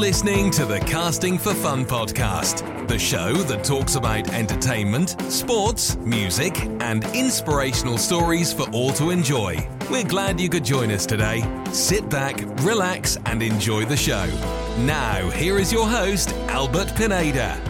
listening to the Casting for Fun podcast, the show that talks about entertainment, sports, music, and inspirational stories for all to enjoy. We're glad you could join us today. Sit back, relax, and enjoy the show. Now, here is your host, Albert Pineda.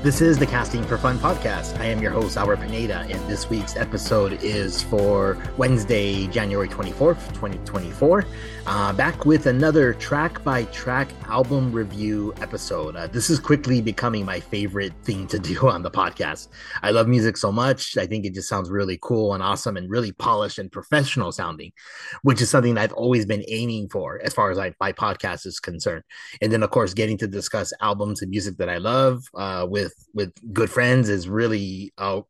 This is the Casting for Fun podcast. I am your host, Albert Pineda, and this week's episode is for Wednesday, January 24th, 2024. Uh, back with another track by track album review episode. Uh, this is quickly becoming my favorite thing to do on the podcast. I love music so much. I think it just sounds really cool and awesome and really polished and professional sounding, which is something I've always been aiming for as far as I, my podcast is concerned. And then, of course, getting to discuss albums and music that I love uh, with with good friends is really uh,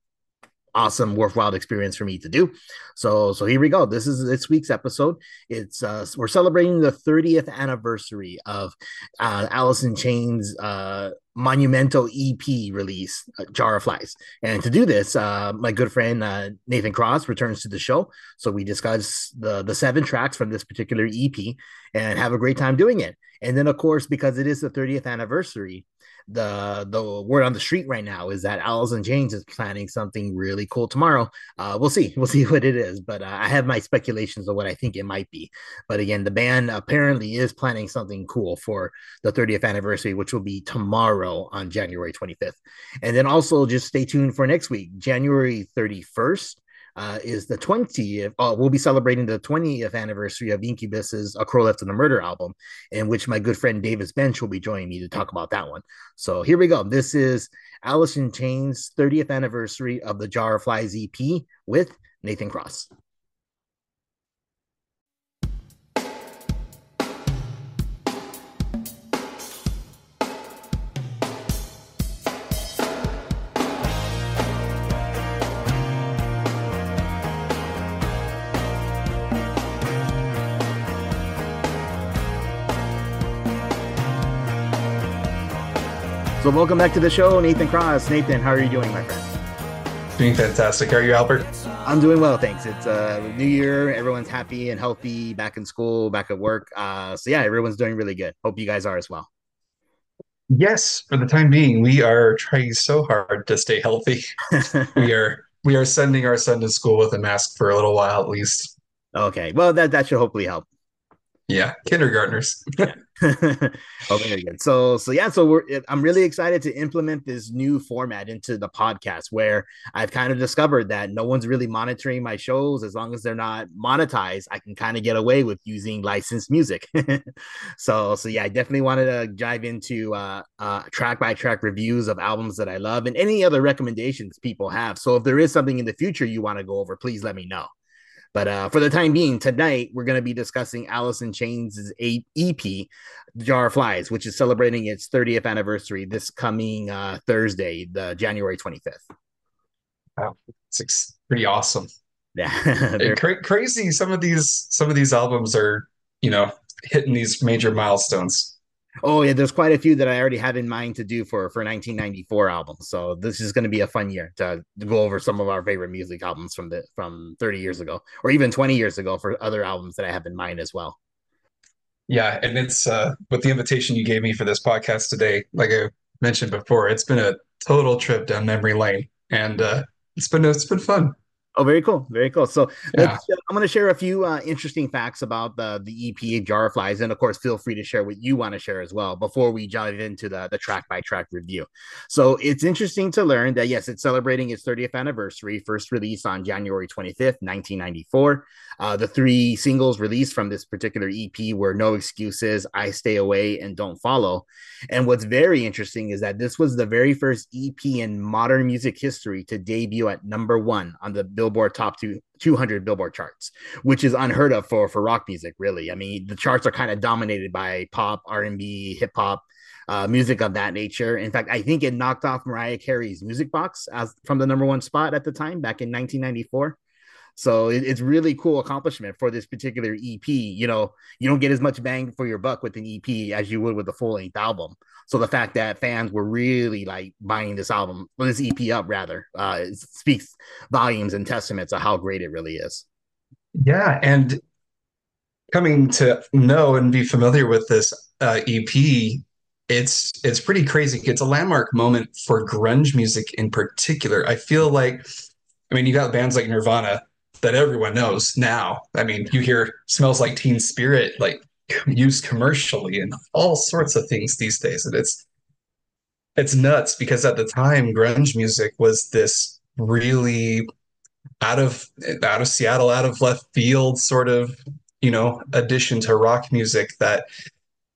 awesome, worthwhile experience for me to do. So, so here we go. This is this week's episode. It's uh, we're celebrating the 30th anniversary of uh, in Chains' uh, monumental EP release, uh, Jar of Flies. And to do this, uh, my good friend uh, Nathan Cross returns to the show. So we discuss the the seven tracks from this particular EP and have a great time doing it. And then, of course, because it is the 30th anniversary, the the word on the street right now is that Alice in Chains is planning something really cool tomorrow. Uh, we'll see, we'll see what it is, but uh, I have my speculations of what I think it might be. But again, the band apparently is planning something cool for the 30th anniversary, which will be tomorrow on January 25th. And then also just stay tuned for next week, January 31st uh, is the 20th. Uh, we'll be celebrating the 20th anniversary of Incubus's A Crow Left in the Murder album, in which my good friend Davis Bench will be joining me to talk about that one. So here we go. This is in Chains' 30th anniversary of the Jar of Flies EP with Nathan Cross. So welcome back to the show, Nathan Cross. Nathan, how are you doing, my friend? Doing fantastic. How are you, Albert? I'm doing well, thanks. It's uh New Year. Everyone's happy and healthy, back in school, back at work. Uh, so yeah, everyone's doing really good. Hope you guys are as well. Yes, for the time being, we are trying so hard to stay healthy. we are we are sending our son to school with a mask for a little while at least. Okay, well that that should hopefully help. Yeah, kindergartners. oh, very good. So, so yeah, so we're I'm really excited to implement this new format into the podcast where I've kind of discovered that no one's really monitoring my shows as long as they're not monetized. I can kind of get away with using licensed music. so, so yeah, I definitely wanted to dive into uh, uh, track by track reviews of albums that I love and any other recommendations people have. So, if there is something in the future you want to go over, please let me know. But uh, for the time being, tonight we're going to be discussing Alice in Chains' EP, Jar of Flies, which is celebrating its 30th anniversary this coming uh, Thursday, the January 25th. Wow, it's pretty awesome. Yeah, Cra- crazy. Some of these, some of these albums are, you know, hitting these major milestones. Oh yeah, there's quite a few that I already have in mind to do for for 1994 albums. So this is going to be a fun year to, to, go over some of our favorite music albums from the from 30 years ago, or even 20 years ago for other albums that I have in mind as well. Yeah, and it's uh, with the invitation you gave me for this podcast today. Like I mentioned before, it's been a total trip down memory lane, and uh, it's been it's been fun. Oh, very cool, very cool. So yeah. uh, I'm going to share a few uh, interesting facts about the the EP Jar Flies, and of course, feel free to share what you want to share as well before we dive into the the track by track review. So it's interesting to learn that yes, it's celebrating its 30th anniversary, first released on January 25th, 1994. Uh, the three singles released from this particular EP were No Excuses, I Stay Away, and Don't Follow. And what's very interesting is that this was the very first EP in modern music history to debut at number one on the Billboard Top two, 200 Billboard charts, which is unheard of for, for rock music, really. I mean, the charts are kind of dominated by pop, R&B, hip hop, uh, music of that nature. In fact, I think it knocked off Mariah Carey's Music Box as from the number one spot at the time back in 1994. So it, it's really cool accomplishment for this particular EP. You know, you don't get as much bang for your buck with an EP as you would with a full length album. So the fact that fans were really like buying this album, this EP up rather, uh, speaks volumes and testaments of how great it really is. Yeah, and coming to know and be familiar with this uh, EP, it's it's pretty crazy. It's a landmark moment for grunge music in particular. I feel like, I mean, you got bands like Nirvana that everyone knows now. I mean, you hear "Smells Like Teen Spirit" like used commercially and all sorts of things these days, and it's it's nuts because at the time, grunge music was this really out of out of Seattle, out of left field sort of you know addition to rock music that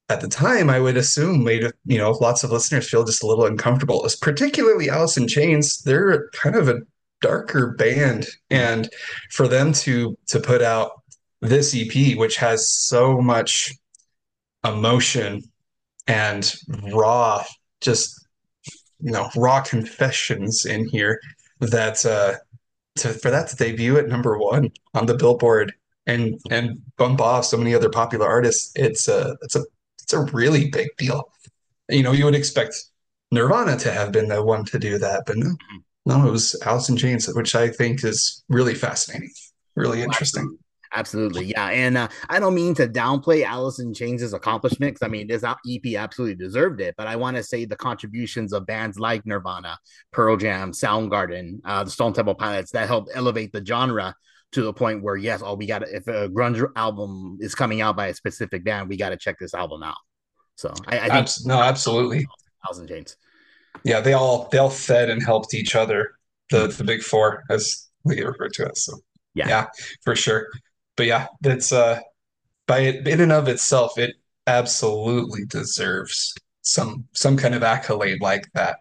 at the time I would assume made you know lots of listeners feel just a little uncomfortable. It's particularly Alice in Chains. They're kind of a darker band, and for them to to put out this EP, which has so much emotion and raw, just you know, raw confessions in here that uh to for that to debut at number one on the Billboard and and bump off so many other popular artists, it's a it's a it's a really big deal. You know, you would expect Nirvana to have been the one to do that, but no, mm-hmm. No, it was Alice in Chains, which I think is really fascinating, really interesting. Absolutely, yeah, and uh, I don't mean to downplay Alice in Chains' accomplishments. I mean, this EP absolutely deserved it, but I want to say the contributions of bands like Nirvana, Pearl Jam, Soundgarden, uh, the Stone Temple Pilots that helped elevate the genre to the point where yes, oh, we got if a grunge album is coming out by a specific band, we got to check this album out. So I, I think no, absolutely, Alice in Chains. Yeah, they all they all fed and helped each other. The the big four, as we get referred to as. So yeah, yeah, for sure but yeah, that's uh by it in and of itself, it absolutely deserves some some kind of accolade like that.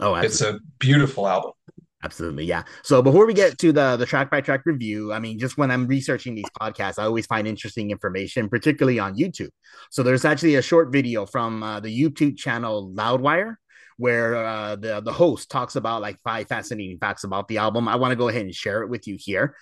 Oh, absolutely. it's a beautiful album. Absolutely, yeah. So before we get to the the track by track review, I mean, just when I'm researching these podcasts, I always find interesting information, particularly on YouTube. So there's actually a short video from uh, the YouTube channel Loudwire where uh, the the host talks about like five fascinating facts about the album. I want to go ahead and share it with you here.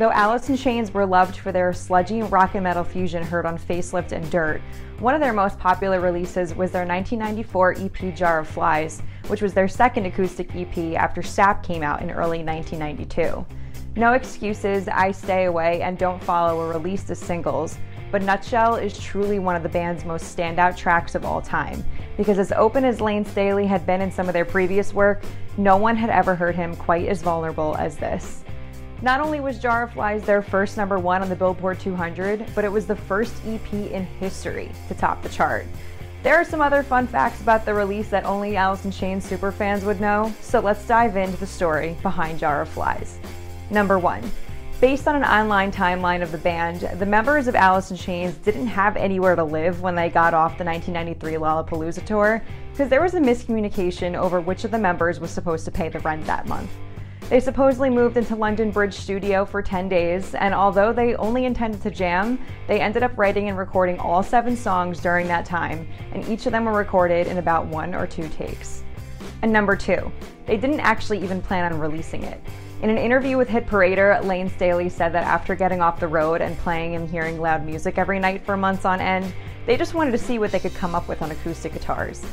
Though Alice in Chains were loved for their sludgy rock and metal fusion heard on Facelift and Dirt, one of their most popular releases was their 1994 EP Jar of Flies, which was their second acoustic EP after Sap came out in early 1992. No Excuses, I Stay Away, and Don't Follow were released as singles, but Nutshell is truly one of the band's most standout tracks of all time, because as open as Layne Staley had been in some of their previous work, no one had ever heard him quite as vulnerable as this. Not only was Jar of Flies their first number one on the Billboard 200, but it was the first EP in history to top the chart. There are some other fun facts about the release that only Alice in Chains superfans would know, so let's dive into the story behind Jar of Flies. Number one, Based on an online timeline of the band, the members of Alice in Chains didn't have anywhere to live when they got off the 1993 Lollapalooza tour because there was a miscommunication over which of the members was supposed to pay the rent that month. They supposedly moved into London Bridge Studio for 10 days, and although they only intended to jam, they ended up writing and recording all seven songs during that time, and each of them were recorded in about one or two takes. And number two, they didn't actually even plan on releasing it. In an interview with Hit Parader, Layne Staley said that after getting off the road and playing and hearing loud music every night for months on end, they just wanted to see what they could come up with on acoustic guitars.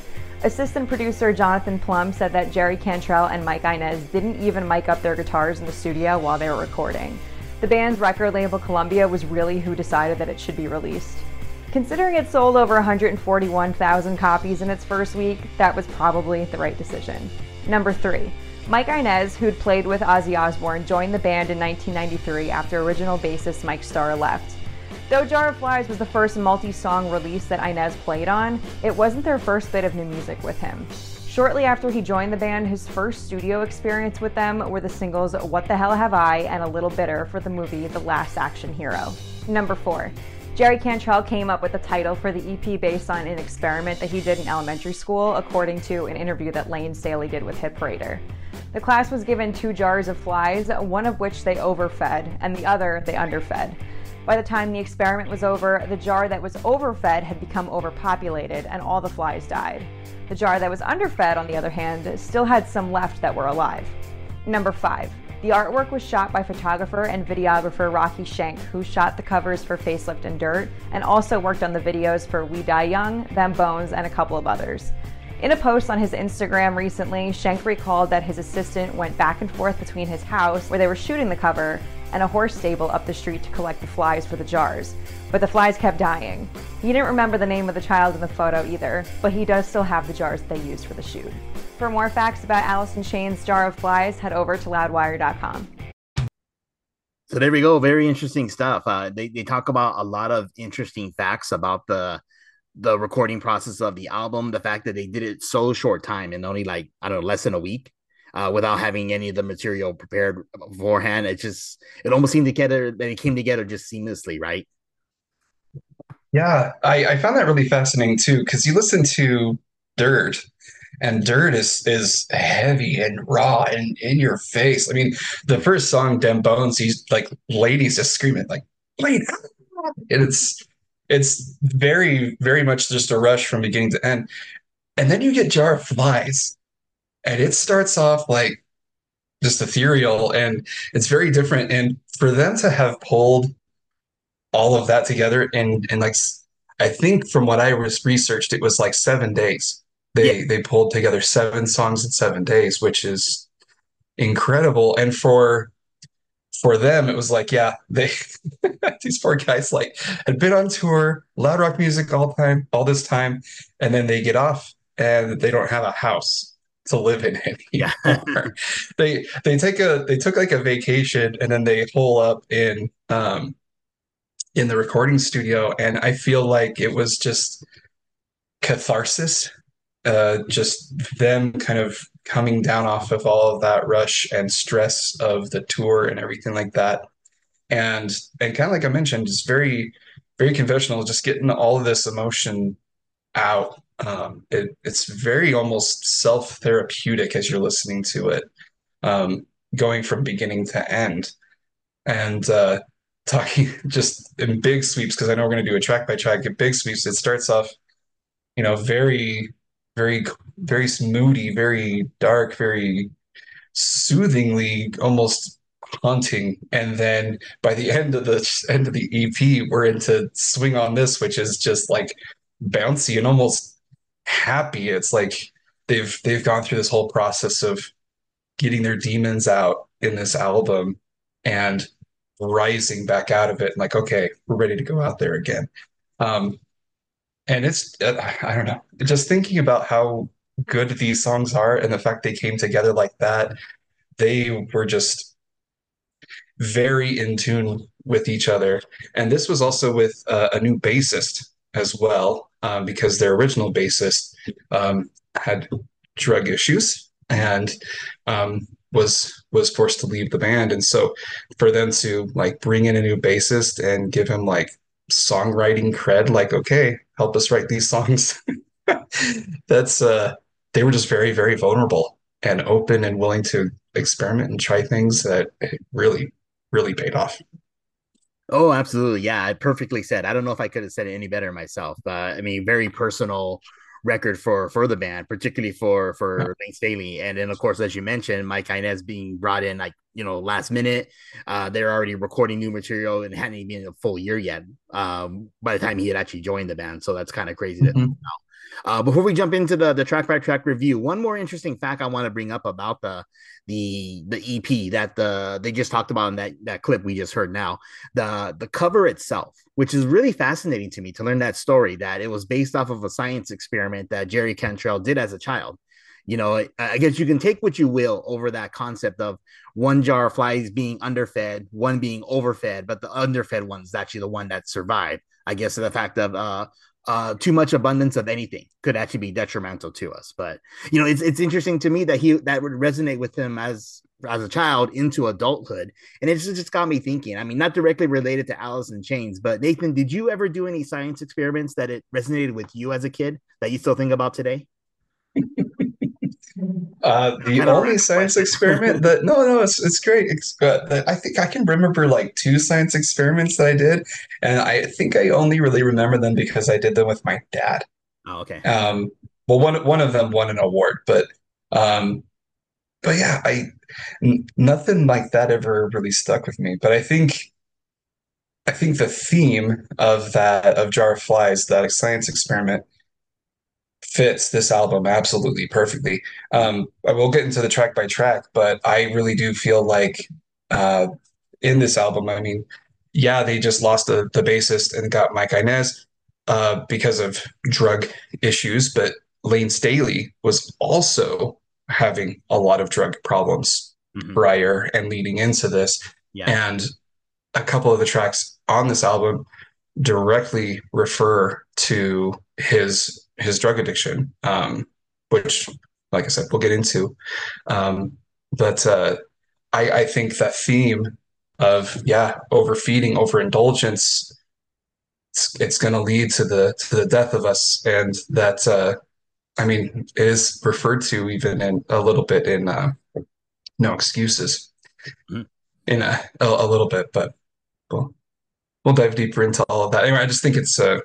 Assistant producer Jonathan Plum said that Jerry Cantrell and Mike Inez didn't even mic up their guitars in the studio while they were recording. The band's record label Columbia was really who decided that it should be released. Considering it sold over 141,000 copies in its first week, that was probably the right decision. Number 3. Mike Inez, who'd played with Ozzy Osbourne, joined the band in 1993 after original bassist Mike Starr left. Though Jar of Flies was the first multi song release that Inez played on, it wasn't their first bit of new music with him. Shortly after he joined the band, his first studio experience with them were the singles What the Hell Have I and A Little Bitter for the movie The Last Action Hero. Number 4. Jerry Cantrell came up with the title for the EP based on an experiment that he did in elementary school, according to an interview that Layne Staley did with Hit Parader. The class was given two jars of flies, one of which they overfed, and the other they underfed. By the time the experiment was over, the jar that was overfed had become overpopulated and all the flies died. The jar that was underfed, on the other hand, still had some left that were alive. Number 5. The artwork was shot by photographer and videographer Rocky Schenck, who shot the covers for Facelift and Dirt, and also worked on the videos for We Die Young, Them Bones, and a couple of others. In a post on his Instagram recently, Schenck recalled that his assistant went back and forth between his house, where they were shooting the cover, and a horse stable up the street to collect the flies for the jars. But the flies kept dying. He didn't remember the name of the child in the photo either, but he does still have the jars they used for the shoot. For more facts about Alice in Chains' Jar of Flies, head over to loudwire.com. So there we go. Very interesting stuff. Uh, they, they talk about a lot of interesting facts about the the recording process of the album, the fact that they did it so short time and only like I don't know less than a week, uh, without having any of the material prepared beforehand. It just it almost seemed together that it came together just seamlessly, right? Yeah, I, I found that really fascinating too because you listen to Dirt, and Dirt is is heavy and raw and in your face. I mean, the first song, "Dem Bones," he's like ladies just screaming like, "Blade!" and it's it's very, very much just a rush from beginning to end. And then you get Jar of Flies, and it starts off like just ethereal and it's very different. And for them to have pulled all of that together in in like I think from what I was researched, it was like seven days. They yeah. they pulled together seven songs in seven days, which is incredible. And for for them, it was like, yeah, they these four guys like had been on tour, loud rock music all time, all this time, and then they get off and they don't have a house to live in anymore. Yeah. they they take a they took like a vacation and then they hole up in um in the recording studio and I feel like it was just catharsis. Uh just them kind of coming down off of all of that rush and stress of the tour and everything like that. And and kind of like I mentioned, it's very very conventional, just getting all of this emotion out. Um, it, it's very almost self therapeutic as you're listening to it, um, going from beginning to end, and uh, talking just in big sweeps because I know we're going to do a track by track. In big sweeps, it starts off, you know, very very very moody, very dark, very soothingly almost haunting. And then by the end of the end of the EP, we're into Swing on This, which is just like bouncy and almost happy. It's like they've they've gone through this whole process of getting their demons out in this album and rising back out of it and like okay we're ready to go out there again um and it's uh, i don't know. Just thinking about how good these songs are and the fact they came together like that they were just very in tune with each other. And this was also with uh, a new bassist as well um, because their original bassist um, had drug issues and um, was was forced to leave the band. And so for them to like bring in a new bassist and give him like songwriting cred like okay help us write these songs. That's uh they were just very very vulnerable and open and willing to experiment and try things that really really paid off. Oh absolutely. Yeah i perfectly said i don't know if i could have said it any better myself uh, i mean very personal record for for the band, particularly for for yeah. Layne Staley. And then of course, as you mentioned, Mike Inez being brought in like you know last minute. Uh, they're already recording new material and hadn't even been a full year yet. Um, by the time he had actually joined the band, so that's kind of crazy mm-hmm. to uh, before we jump into the the track by track review, one more interesting fact I want to bring up about the the the EP that the they just talked about in that that clip we just heard now. The the cover itself, which is really fascinating to me to learn that story that it was based off of a science experiment that Jerry Cantrell did as a child. You know, I guess you can take what you will over that concept of one jar of flies being underfed, one being overfed, but the underfed one is actually the one that survived. I guess the fact of uh, uh, too much abundance of anything could actually be detrimental to us. But you know, it's it's interesting to me that he that would resonate with him as as a child into adulthood, and it's just got me thinking. I mean, not directly related to Alice in Chains, but Nathan, did you ever do any science experiments that it resonated with you as a kid that you still think about today? Uh, the only science experiment that no, no, it's it's great. It's, uh, I think I can remember like two science experiments that I did, and I think I only really remember them because I did them with my dad. Oh, okay. Um, well, one one of them won an award, but um, but yeah, I n- nothing like that ever really stuck with me. But I think I think the theme of that of Jar of Flies, that science experiment, fits this album absolutely perfectly. Um, I will get into the track by track, but I really do feel like uh, in this album, I mean, yeah, they just lost the, the bassist and got Mike Inez uh, because of drug issues, but Layne Staley was also having a lot of drug problems mm-hmm. prior and leading into this. Yeah. And a couple of the tracks on this album directly refer to his his drug addiction, um, which, like I said, we'll get into. Um, but uh, I, I think that theme of yeah, overfeeding, overindulgence, it's, it's going to lead to the to the death of us, and that uh, I mean is referred to even in a little bit in uh, No Excuses, mm-hmm. in a, a, a little bit, but we'll we'll dive deeper into all of that. Anyway, I just think it's a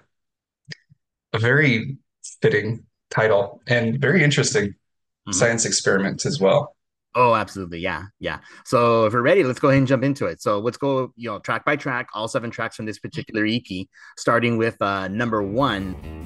a very fitting title and very interesting mm-hmm. science experiment as well. Oh, absolutely. Yeah. Yeah. So if we're ready, let's go ahead and jump into it. So let's go, you know, track by track, all seven tracks from this particular EP, starting with uh, number one.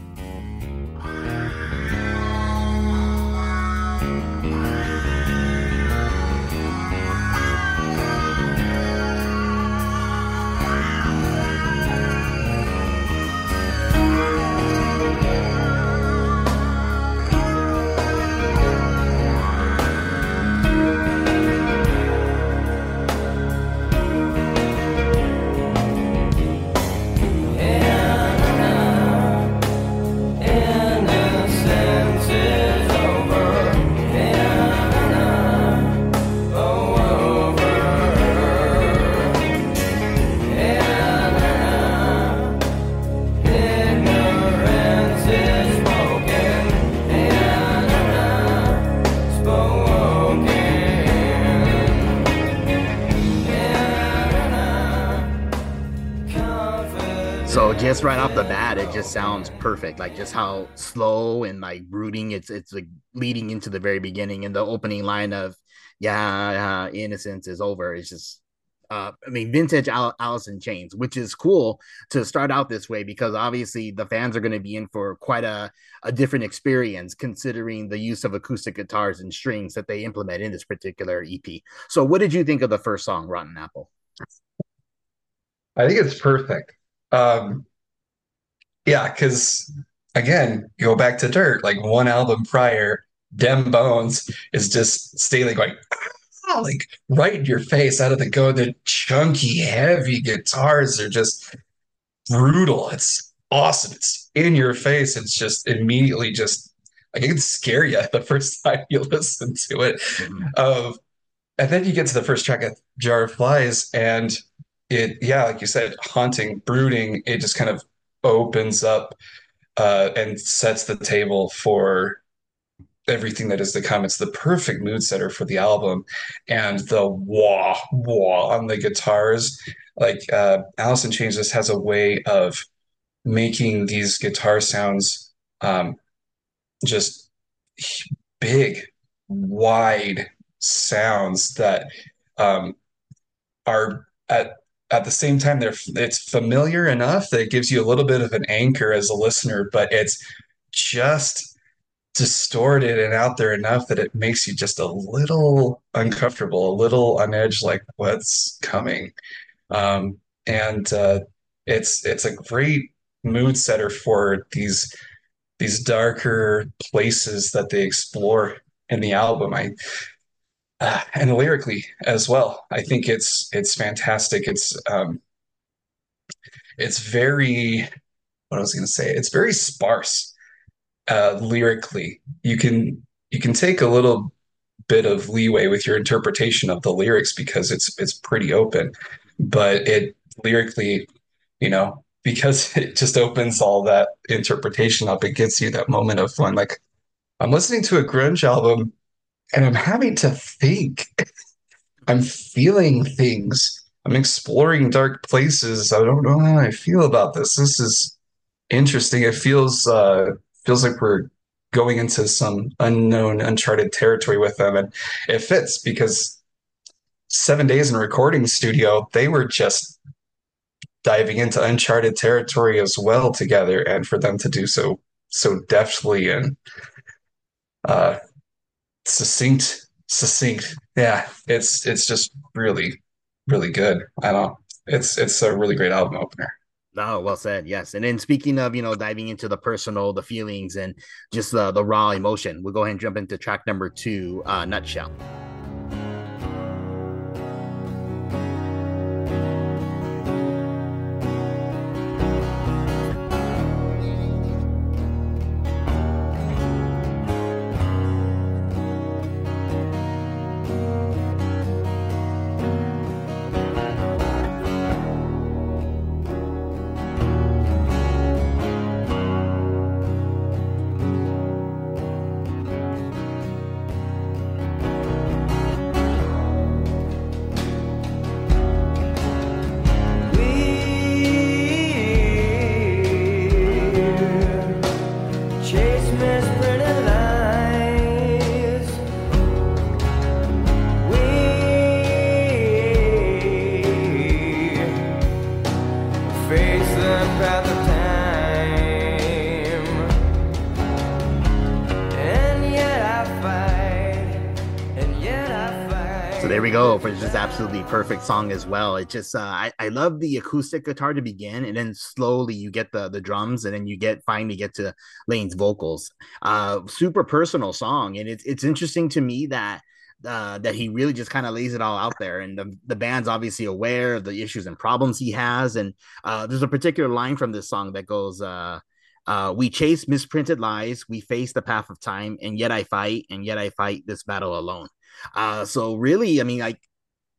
Right off the bat, it just sounds perfect. Like just how slow and like brooding it's it's like leading into the very beginning and the opening line of yeah, innocence is over. It's just uh, I mean, vintage Al- Alice in Chains, which is cool to start out this way because obviously the fans are going to be in for quite a, a different experience considering the use of acoustic guitars and strings that they implement in this particular EP. So, what did you think of the first song, Rotten Apple? I think it's perfect. Um, yeah, because again, go back to Dirt, like one album prior, Dem Bones is just Staley going, ah, like right in your face out of the go. The chunky, heavy guitars are just brutal. It's awesome. It's in your face. It's just immediately just like it can scare you the first time you listen to it. Mm-hmm. Um, and then you get to the first track of Jar of Flies, and it, yeah, like you said, haunting, brooding. It just kind of opens up uh, and sets the table for everything that is to come. It's the perfect mood setter for the album, and the wah wah on the guitars. Like uh, Chains just has a way of making these guitar sounds um, just big, wide sounds that um, are at at the same time they're it's familiar enough that it gives you a little bit of an anchor as a listener but it's just distorted and out there enough that it makes you just a little uncomfortable a little on edge like what's coming? Um, and uh, it's it's a great mood setter for these these darker places that they explore in the album. I uh, and lyrically as well. I think it's it's fantastic. It's um, it's very what I was going to say. It's very sparse uh, lyrically. You can you can take a little bit of leeway with your interpretation of the lyrics because it's it's pretty open, but it lyrically, you know, because it just opens all that interpretation up. It gives you that moment of fun. Like I'm listening to a grunge album and I'm having to think. I'm feeling things. I'm exploring dark places. I don't know how I feel about this. This is interesting. It feels uh, feels like we're going into some unknown, uncharted territory with them, and it fits because seven days in recording studio, they were just diving into uncharted territory as well together, and for them to do so so deftly and uh, succinct. Succinct, yeah. It's it's just really, really good. I don't. It's it's a really great album opener. Oh, well said. Yes. And then speaking of, you know, diving into the personal, the feelings, and just the, the raw emotion, we'll go ahead and jump into track number two, uh, Nutshell. Song as well. It just uh, I, I love the acoustic guitar to begin, and then slowly you get the the drums, and then you get finally get to Layne's vocals. Uh, super personal song, and it's it's interesting to me that uh, that he really just kind of lays it all out there. And the, the band's obviously aware of the issues and problems he has. And uh, there's a particular line from this song that goes, uh, uh, We chase misprinted lies, we face the path of time, and yet I fight, and yet I fight this battle alone. Uh, so really, I mean, like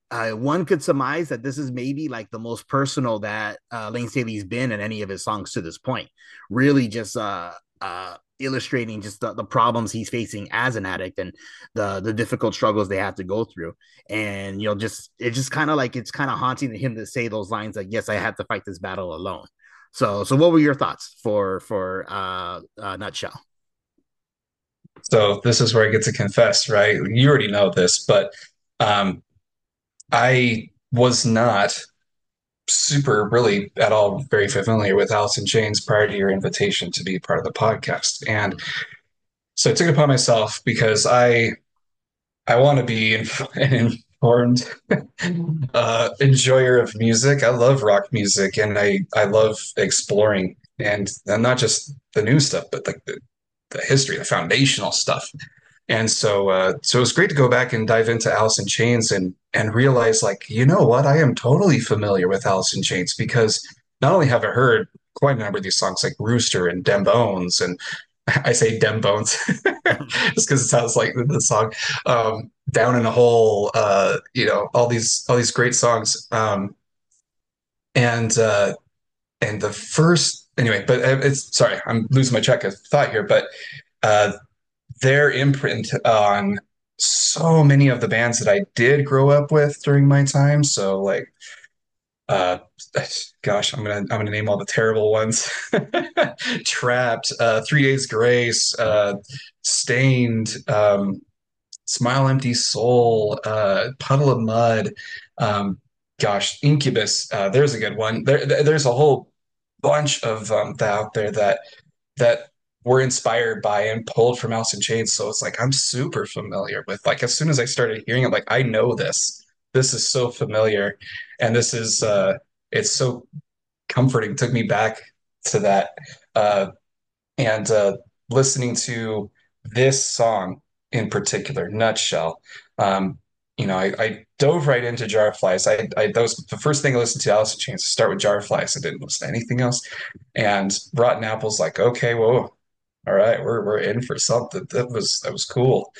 uh, one could surmise that this is maybe like the most personal that uh, Layne Staley's been in any of his songs to this point. Really, just uh, uh, illustrating just the, the problems he's facing as an addict and the the difficult struggles they have to go through. And you know, just it's just kind of like it's kind of haunting to him to say those lines like, "Yes, I had to fight this battle alone." So, so what were your thoughts for for uh, uh nutshell? So this is where I get to confess, right? You already know this, but um, I was not super really at all very familiar with Alice in Chains prior to your invitation to be part of the podcast. And so I took it upon myself because I I want to be an informed uh, enjoyer of music. I love rock music and I I love exploring and, and not just the new stuff, but like the, the history, the foundational stuff. And so, uh, so it was great to go back and dive into Alice in Chains and and realize, like, you know what, I am totally familiar with Alice in Chains because not only have I heard quite a number of these songs, like Rooster and Dem Bones, and I say Dem Bones just because it sounds like the song, um, Down in a Hole, uh, you know, all these all these great songs, um, and uh, and the first anyway, but uh, it's sorry, I'm losing my track of thought here, but. Uh, their imprint on so many of the bands that I did grow up with during my time. So like uh gosh, I'm gonna I'm gonna name all the terrible ones. Trapt, uh Three Days Grace, uh Staind, um Smile Empty Soul, uh Puddle of Mudd, um gosh, Incubus, uh there's a good one. There there's a whole bunch of um out there that that were inspired by and pulled from Alice in Chains. So it's like I'm super familiar with. Like as soon as I started hearing it, like I know this. This is so familiar, and this is uh, it's so comforting. Took me back to that, uh, and uh, listening to this song in particular, Nutshell. Um, you know, I, I, dove right into Jar of Flies. I, I that was the first thing I listened to Alice in Chains. Start with Jar of Flies. I didn't listen to anything else. And Rotten Apple's like, okay, whoa, all right, we're we're in for something. That was that was cool.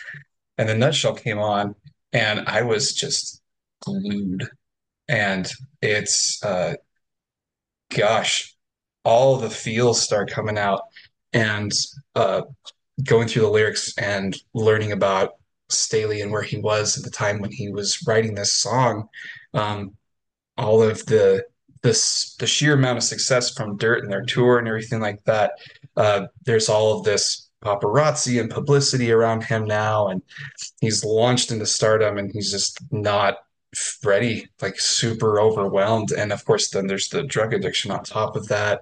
And the nutshell came on, and I was just glued. And it's uh, gosh, all the feels start coming out, and uh, going through the lyrics and learning about Staley and where he was at the time when he was writing this song. Um, all of the the sheer amount of success from Dirt and their tour and everything like that. Uh, there's all of this paparazzi and publicity around him now, and he's launched into stardom, and he's just not ready, like super overwhelmed. And of course, then there's the drug addiction on top of that.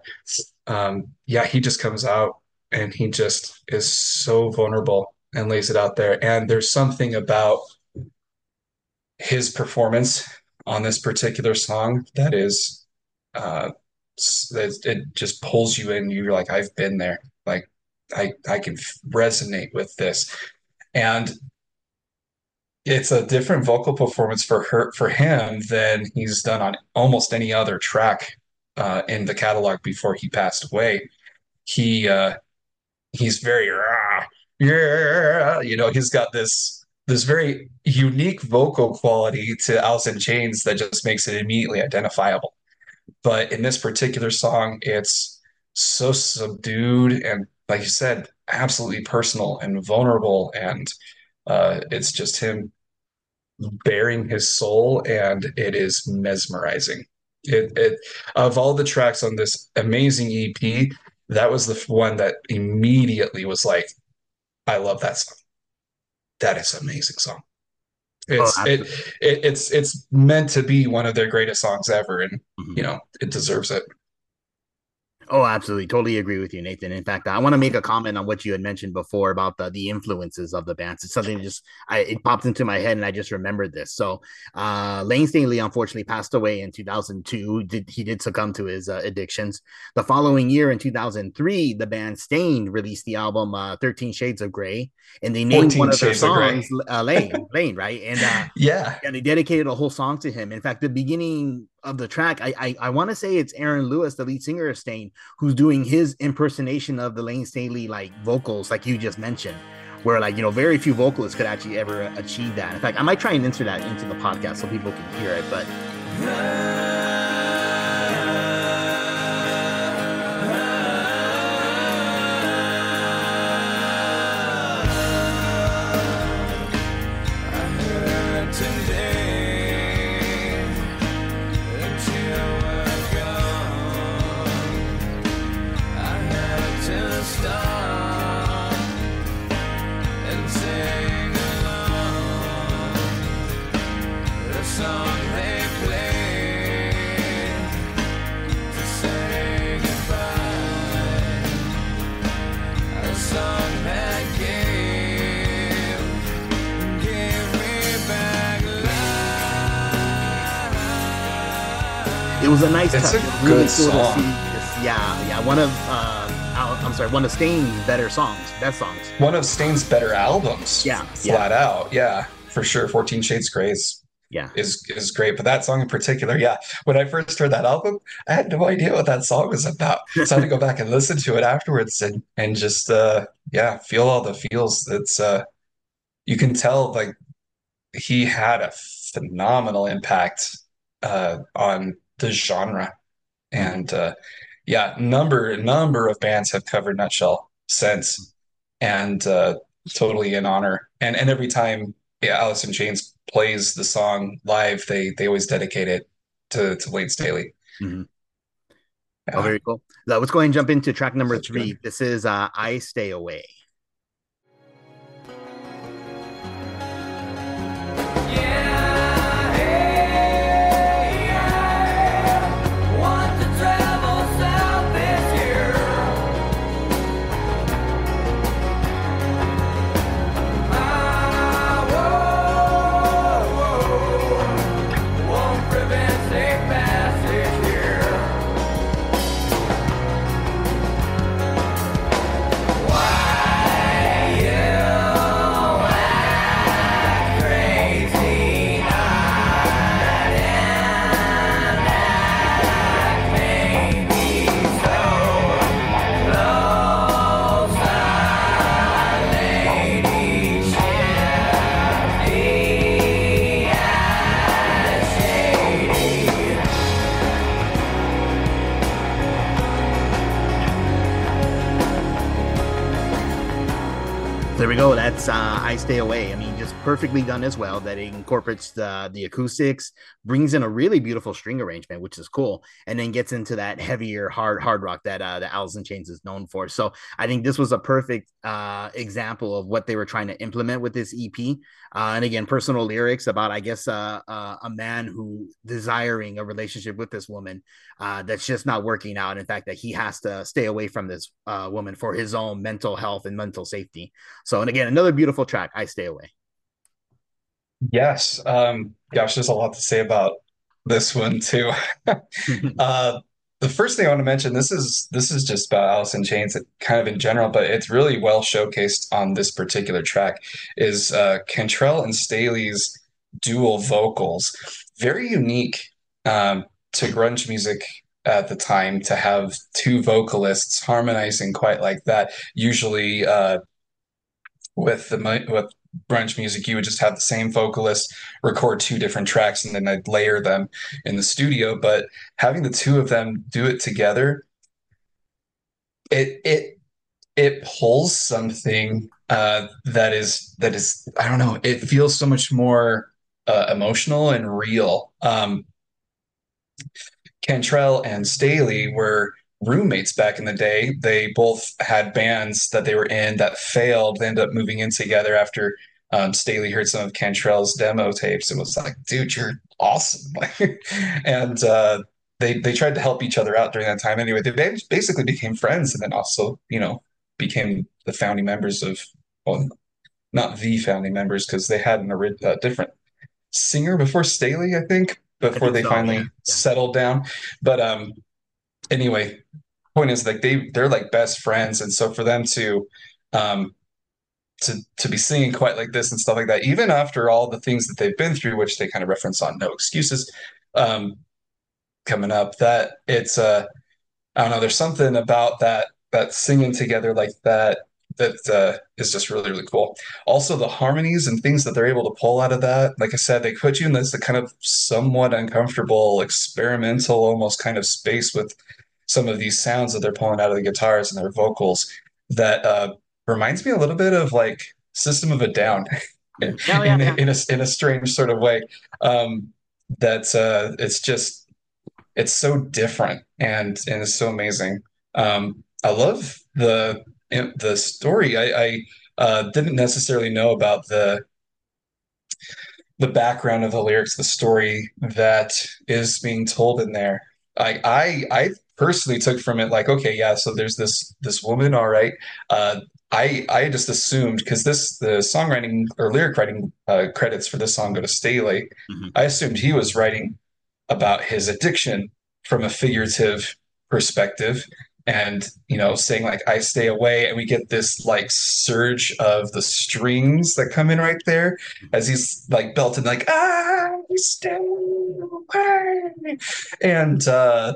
Um, yeah, he just comes out and he just is so vulnerable and lays it out there. And there's something about his performance on this particular song that is uh that it just pulls you in you're like I've been there like I I can resonate with this and it's a different vocal performance for her for him than he's done on almost any other track uh, in the catalog before he passed away. He uh, he's very yeah, you know, he's got this this very unique vocal quality to Alice in Chains that just makes it immediately identifiable. But in this particular song, it's so subdued and, like you said, absolutely personal and vulnerable and uh, it's just him bearing his soul, and it is mesmerizing. It, it of all the tracks on this amazing EP, that was the one that immediately was like, I love that song. That is an amazing song. It's oh, it, it it's it's meant to be one of their greatest songs ever, and mm-hmm. you know it deserves it. Oh, absolutely. Totally agree with you, Nathan. In fact, I want to make a comment on what you had mentioned before about the, the influences of the bands. It's something just I, it popped into my head and I just remembered this. So, uh, Layne Staley unfortunately passed away in 2002. Did, he did succumb to his uh, addictions. The following year in 2003, the band Staind released the album uh, 13 Shades of Grey and they named one of their songs uh, Lane, Layne, right? And uh, yeah, and they dedicated a whole song to him. In fact, the beginning of the track, I I, I want to say it's Aaron Lewis, the lead singer of Staind, who's doing his impersonation of the Layne Staley like vocals, like you just mentioned, where like you know very few vocalists could actually ever achieve that. In fact, I might try and insert that into the podcast so people can hear it, but. Was a nice it's touch. A really good cool song. This, yeah, yeah. One of uh, I'm sorry, one of Staind's better songs, best songs. One of Staind's better albums. Yeah, flat yeah. out. Yeah, for sure. Fourteen Shades Grey is yeah is is great, but that song in particular, yeah. When I first heard that album, I had no idea what that song was about, so I had to go back and listen to it afterwards and and just uh yeah, feel all the feels. It's uh you can tell like he had a phenomenal impact uh on the genre. And uh, yeah, number number of bands have covered Nutshell since, and uh, totally in honor. And and every time yeah, Alice in Chains plays the song live, they they always dedicate it to to Layne Staley. Mm-hmm. Yeah. Oh, very cool. Now, let's go ahead and jump into track number That's three. Good. This is uh, "I Stay Away." Stay Away. I mean, perfectly done as well. That it incorporates the the acoustics, brings in a really beautiful string arrangement, which is cool, and then gets into that heavier hard hard rock that uh, that Chains is known for. So I think this was a perfect uh, example of what they were trying to implement with this EP. Uh, and again, personal lyrics about I guess uh, uh, a man who desiring a relationship with this woman uh, that's just not working out. In fact, that he has to stay away from this woman for his own mental health and mental safety. So, and again, another beautiful track. I stay away. Yes. Um, gosh, there's a lot to say about this one too. uh, the first thing I want to mention this is this is just about Alice in Chains, kind of in general, but it's really well showcased on this particular track. Is uh, Cantrell and Staley's dual vocals very unique um, to grunge music at the time to have two vocalists harmonizing quite like that. Usually, uh, with the with grunge music, you would just have the same vocalist record two different tracks and then I'd layer them in the studio. But having the two of them do it together, it it it pulls something uh, that is that is I don't know. It feels so much more uh, emotional and real. Um, Cantrell and Staley were roommates back in the day. They both had bands that they were in that failed. They ended up moving in together after um, Staley heard some of Cantrell's demo tapes and was like, "Dude, you're awesome!" and uh, they they tried to help each other out during that time. Anyway, they basically became friends, and then also, you know, became the founding members of well, not the founding members because they had an, a uh, different singer before Staley, I think, before I think they so, finally. Yeah. settled down. But um, anyway, point is like they they're like best friends, and so for them to um to to be singing quite like this and stuff like that, even after all the things that they've been through, which they kind of reference on No Excuses, um, coming up, that it's uh I don't know, there's something about that that singing together like that that uh, is just really really cool. Also, the harmonies and things that they're able to pull out of that. Like I said, they put you in this kind of somewhat uncomfortable, experimental, almost kind of space with some of these sounds that they're pulling out of the guitars and their vocals. That uh, reminds me a little bit of like System of a Down. in, oh, yeah, in, yeah. in, a, in a strange sort of way. Um, that uh, it's just it's so different and and it's so amazing. Um, I love the the story. I, I uh, didn't necessarily know about the the background of the lyrics, the story that is being told in there. I I I personally took from it like, okay, yeah, so there's this this woman, all right. Uh, I I just assumed because this the songwriting or lyric writing uh, credits for this song go to Staley. Mm-hmm. I assumed he was writing about his addiction from a figurative perspective, and you know saying like i stay away and we get this like surge of the strings that come in right there as he's like belting like i stay away and uh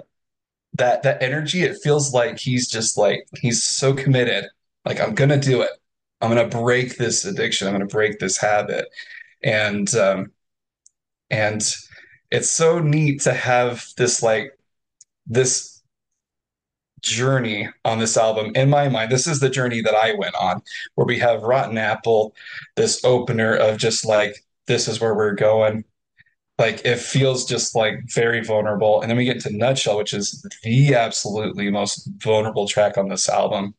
that that energy it feels like he's just like he's so committed like i'm gonna do it. I'm gonna break this addiction. I'm gonna break this habit and um and it's so neat to have this like this journey on this album. In my mind this is the journey that i went on where we have rotten apple this opener of just like this is where we're going. Like it feels just like very vulnerable. And then we get to nutshell which is the absolutely most vulnerable track on this album.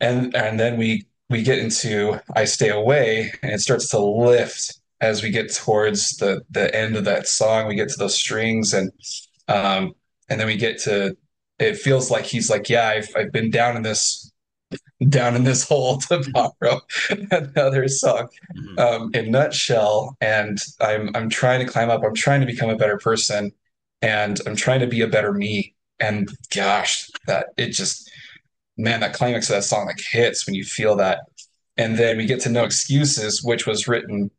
And and then we we get into i stay away and it starts to lift as we get towards the the end of that song. We get to those strings and um and then we get to it feels like he's like, yeah, I've I've been down in this down in this hole to borrow another song. Mm-hmm. um, in nutshell and i'm i'm trying to climb up i'm trying to become a better person and i'm trying to be a better me. And gosh that it just man that climax of that song like hits when you feel that. And then we get to no excuses which was written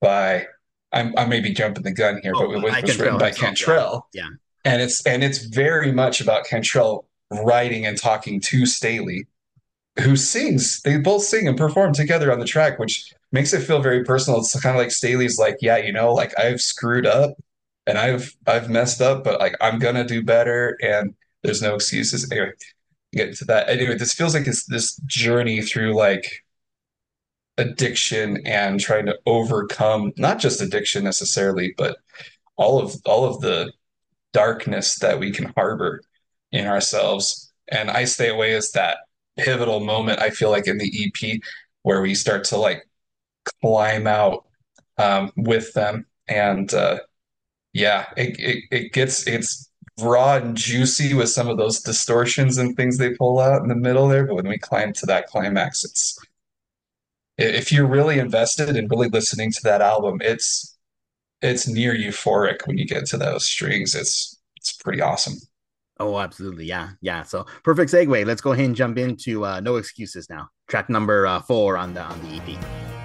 by I'm, i may be jumping the gun here, oh, but it was, was written by Cantrell. Yeah and it's and it's very much about Cantrell writing and talking to Staley, who sings. They both sing and perform together on the track, which makes it feel very personal. It's kind of like Staley's like, yeah, you know, like I've screwed up and I've I've messed up, but like I'm gonna do better, and there's no excuses. Anyway, get to that. Anyway, this feels like this this journey through like addiction and trying to overcome not just addiction necessarily, but all of all of the darkness that we can harbor in ourselves. And I Stay Away is that pivotal moment, I feel like, in the EP where we start to like climb out um, with them. And uh, yeah, it, it, it gets, it's raw and juicy with some of those distortions and things they pull out in the middle there. But when we climb to that climax, it's, if you're really invested in really listening to that album, it's, it's near euphoric when you get to those strings. It's, it's pretty awesome. Oh, absolutely. Yeah. Yeah. So perfect segue. Let's go ahead and jump into uh, No Excuses now. Track number uh, four on the on the EP.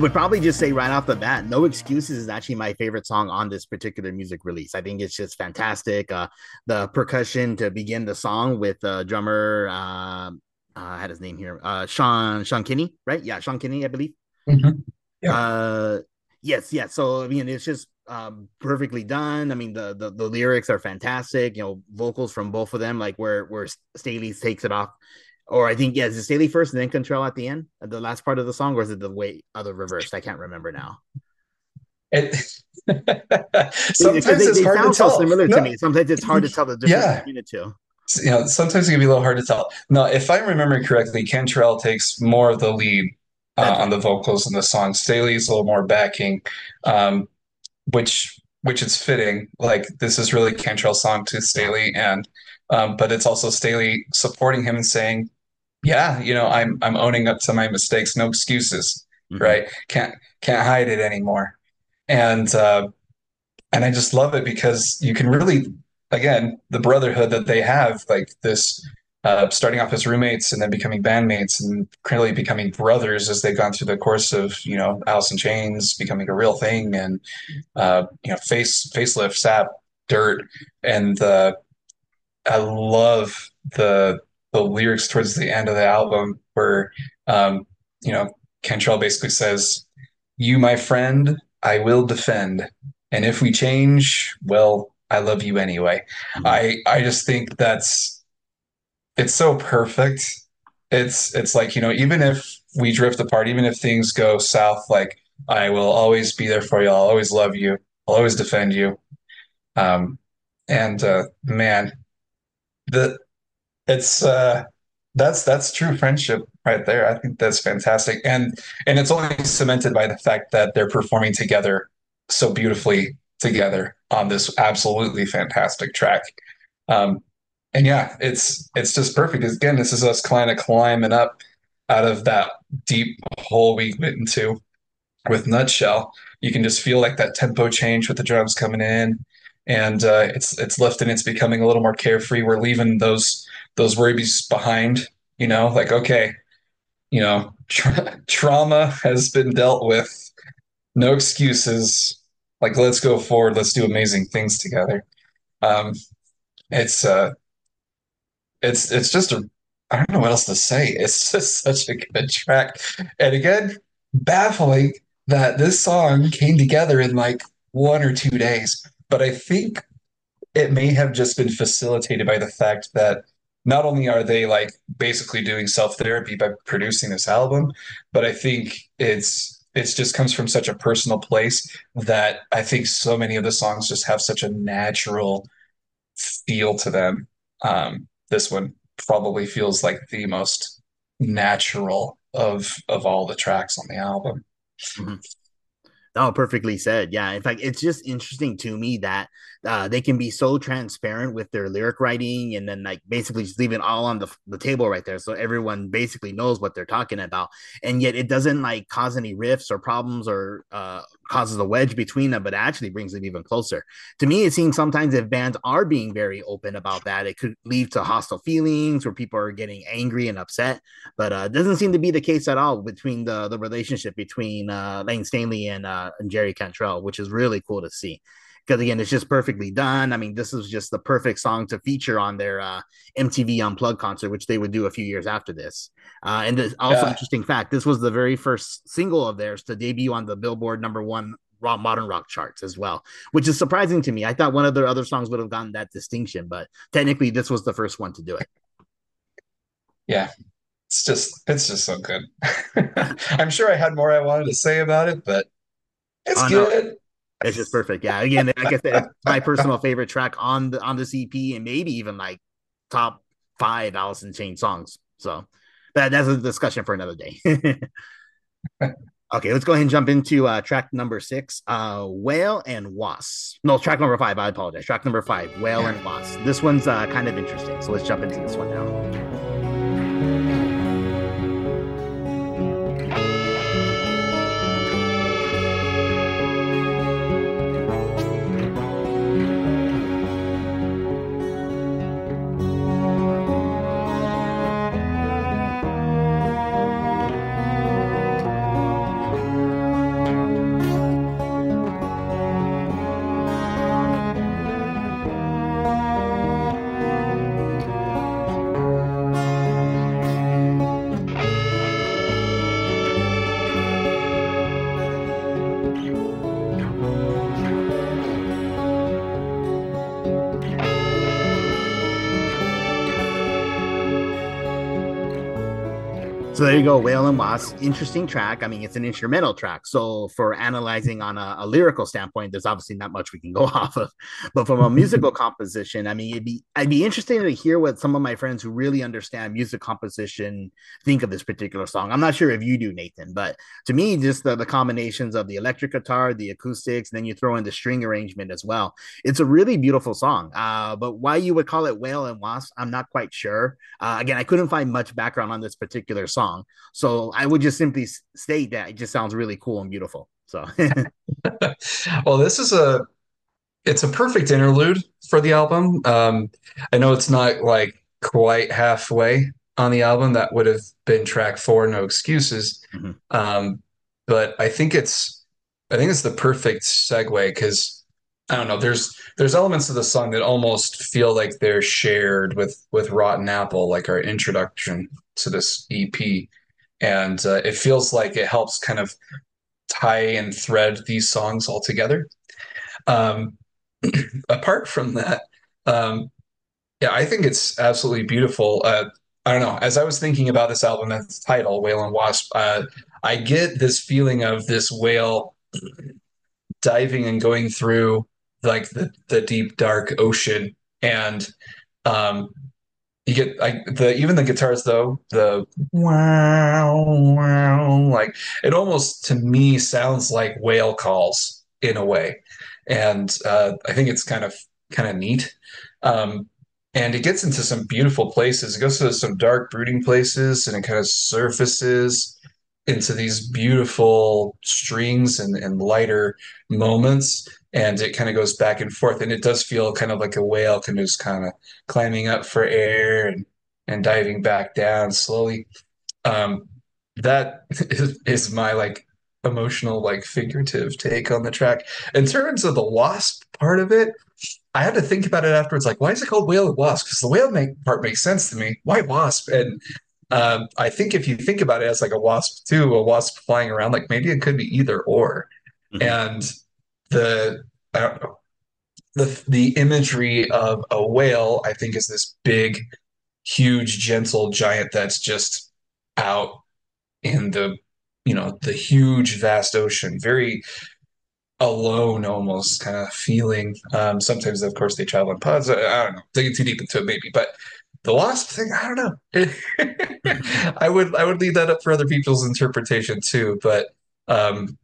Would probably just say right off the bat, No Excuses is actually my favorite song on this particular music release. I think it's just fantastic. Uh, the percussion to begin the song with uh, drummer, uh, I had his name here, uh, Sean Sean Kinney, right? Yeah, Sean Kinney, I believe. Mm-hmm. Yeah. Uh, yes, yes. So I mean, it's just um, perfectly done. I mean, the, the the lyrics are fantastic. You know, vocals from both of them, like where where Staley takes it off or I think yeah, is it Staley first and then Cantrell at the end, at the last part of the song, or is it the way other reversed? I can't remember now. It sometimes they, it's they hard to tell. so similar no. to me. Sometimes it's hard to tell the difference yeah. between the two. You know, sometimes it can be a little hard to tell. Now, if I remember correctly, Cantrell takes more of the lead uh, on the vocals in the song. Staley's a little more backing, um, which which is fitting. Like this is really Cantrell's song to Staley, and um, but it's also Staley supporting him and saying, yeah, you know, I'm I'm owning up to my mistakes, no excuses, mm-hmm. right? Can't can't hide it anymore. And uh, and I just love it because you can really again, the brotherhood that they have, like this uh, starting off as roommates and then becoming bandmates and clearly becoming brothers as they've gone through the course of you know Alice in Chains becoming a real thing and uh, you know face facelift sap dirt and uh, I love the the lyrics towards the end of the album where um, you know Cantrell basically says, "You, my friend, I will defend, and if we change, well, I love you anyway." Mm-hmm. I I just think that's it's so perfect. It's it's like you know even if we drift apart, even if things go south, like I will always be there for you. I'll always love you. I'll always defend you. Um, and uh, man, the it's uh that's that's true friendship right there. I think that's fantastic, and and it's only cemented by the fact that they're performing together so beautifully together on this absolutely fantastic track. Um, and yeah, it's it's just perfect. Again, this is us kind of climbing up out of that deep hole we went into with Nutshell. You can just feel like that tempo change with the drums coming in, and uh, it's it's lifting. It's becoming a little more carefree. We're leaving those those worries behind. You know, like okay, you know, tra- trauma has been dealt with. No excuses. Like let's go forward. Let's do amazing things together. Um, it's uh, it's it's just a I don't know what else to say. It's just such a good track. And again, baffling that this song came together in like one or two days. But I think it may have just been facilitated by the fact that not only are they like basically doing self therapy by producing this album, but I think it's it just comes from such a personal place that I think so many of the songs just have such a natural feel to them. Um, this one probably feels like the most natural of of all the tracks on the album. Mm-hmm. Oh, perfectly said. Yeah. In fact, it's just interesting to me that uh, they can be so transparent with their lyric writing and then like basically just leave it all on the, the table right there. So everyone basically knows what they're talking about. And yet it doesn't like cause any rifts or problems or uh, causes a wedge between them, but actually brings them even closer. To me, it seems sometimes if bands are being very open about that, it could lead to hostile feelings where people are getting angry and upset. But uh, it doesn't seem to be the case at all between the the relationship between uh, Layne Staley and uh, and Jerry Cantrell, which is really cool to see. Because again, it's just perfectly done. I mean, this is just the perfect song to feature on their uh, MTV Unplugged concert, which they would do a few years after this. Uh, and this, also yeah. interesting fact: this was the very first single of theirs to debut on the Billboard number one rock, modern rock charts as well, which is surprising to me. I thought one of their other songs would have gotten that distinction, but technically, this was the first one to do it. Yeah, it's just it's just so good. I'm sure I had more I wanted to say about it, but it's oh, good. No. It's just perfect. Yeah. Again, like I said, my personal favorite track on the on the EP and maybe even like top five in Chain songs. So that, that's a discussion for another day. okay, let's go ahead and jump into uh, track number six, uh, Whale and Wasp. No, track number five. I apologize. Track number five, Whale and Wasp. This one's uh, kind of interesting. So let's jump into this one now. so you go, Whale and Wasp. Interesting track. I mean, it's an instrumental track. So for analyzing on a, a, lyrical standpoint, there's obviously not much we can go off of. But from a musical composition, I mean, it'd be I'd be interested to hear what some of my friends who really understand music composition think of this particular song. I'm not sure if you do, Nathan, but to me, just the, the combinations of the electric guitar, the acoustics, then you throw in the string arrangement as well. It's a really beautiful song. Uh, but why you would call it Whale and Wasp, I'm not quite sure. Uh, again, I couldn't find much background on this particular song song. So I would just simply state that it just sounds really cool and beautiful. So, well, this is a it's a perfect interlude for the album. Um, I know it's not like quite halfway on the album. That would have been track four, no excuses. Mm-hmm. Um, but I think it's I think it's the perfect segue because I don't know. There's there's elements of the song that almost feel like they're shared with with Rotten Apple, like our introduction to this EP, and uh, it feels like it helps kind of tie and thread these songs all together. Um, apart from that, um, yeah, I think it's absolutely beautiful. Uh, I don't know. As I was thinking about this album, its title, Whale and Wasp, uh, I get this feeling of this whale diving and going through like the the deep dark ocean and um you get like the even the guitars though the wow wow like it almost to me sounds like whale calls in a way. And uh, i think it's kind of kind of neat. Um, and it gets into some beautiful places. It goes to some dark brooding places and it kind of surfaces into these beautiful strings and, and lighter moments and it kind of goes back and forth and it does feel kind of like a whale canoe's kind of climbing up for air and and diving back down slowly. Um that is, is my like emotional like figurative take on the track. In terms of the wasp part of it i had to think about it afterwards like why is it called whale and wasp because the whale make, part makes sense to me. Why wasp? And um, i think if you think about it as like a wasp too a wasp flying around like maybe it could be either or. Mm-hmm. and the know the the imagery of a whale. I think is this big, huge, gentle giant that's just out in the you know the huge vast ocean. Very alone almost kind of feeling. Um sometimes of course they travel in pods. I, I don't know. Digging too deep into it maybe but the wasp thing i don't know. I would i would leave that up for other people's interpretation too but um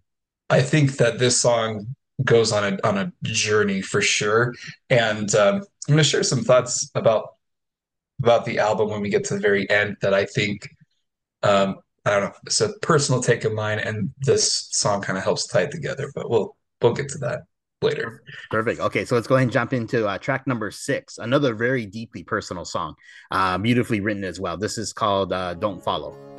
i think that this song goes on a on a journey for sure and um, i'm going to share some thoughts about about the album when we get to the very end that i think um I don't know. It's a personal take of mine, and this song kind of helps tie it together. But we'll we'll get to that later. Perfect. Okay, so let's go ahead and jump into uh, track number six, another very deeply personal song, uh, beautifully written as well. This is called uh, "Don't Follow."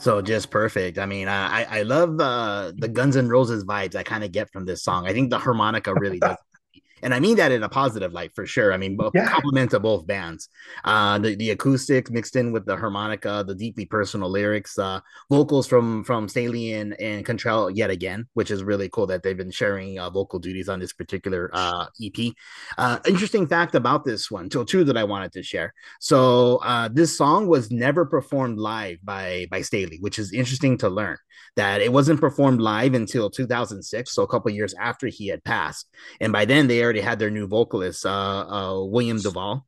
So just perfect. I mean, I I love uh, the Guns N' Roses vibes I kind of get from this song. I think the harmonica really does. And I mean that in a positive light for sure. I mean, both Yeah. compliment to both bands. Uh, the the acoustics mixed in with the harmonica, the deeply personal lyrics, uh, vocals from from Staley and, and Cantrell yet again, which is really cool that they've been sharing uh, vocal duties on this particular uh, EP. Uh, interesting fact about this one, so two that I wanted to share. So uh, this song was never performed live by by Staley, which is interesting to learn that it wasn't performed live until 2006, so a couple years after he had passed, and by then they already had their new vocalist, uh, uh, William DuVall.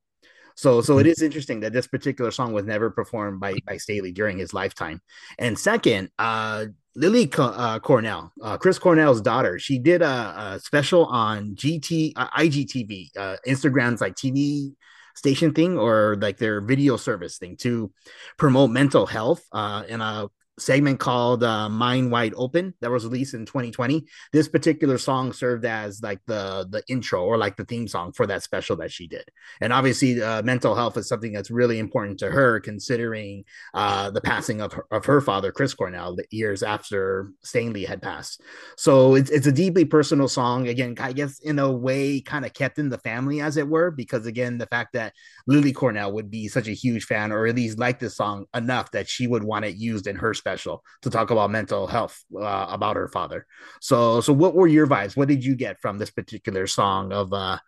So, so it is interesting that this particular song was never performed by by Staley during his lifetime. And second, uh, Lily Co- uh, Cornell, uh, Chris Cornell's daughter, she did a, a special on GT uh, IGTV, uh, Instagram's like TV station thing or like their video service thing to promote mental health uh, in a segment called uh, Mind Wide Open that was released in 2020. This particular song served as like the the intro or like the theme song for that special that she did. And obviously, uh, mental health is something that's really important to her, considering uh, the passing of her, of her father, Chris Cornell, the years after Staley had passed. So it's it's a deeply personal song. Again, I guess in a way, kind of kept in the family, as it were, because again, the fact that Lily Cornell would be such a huge fan, or at least like this song enough that she would want it used in her special to talk about mental health uh, about her father. So, so what were your vibes? What did you get from this particular song of, uh,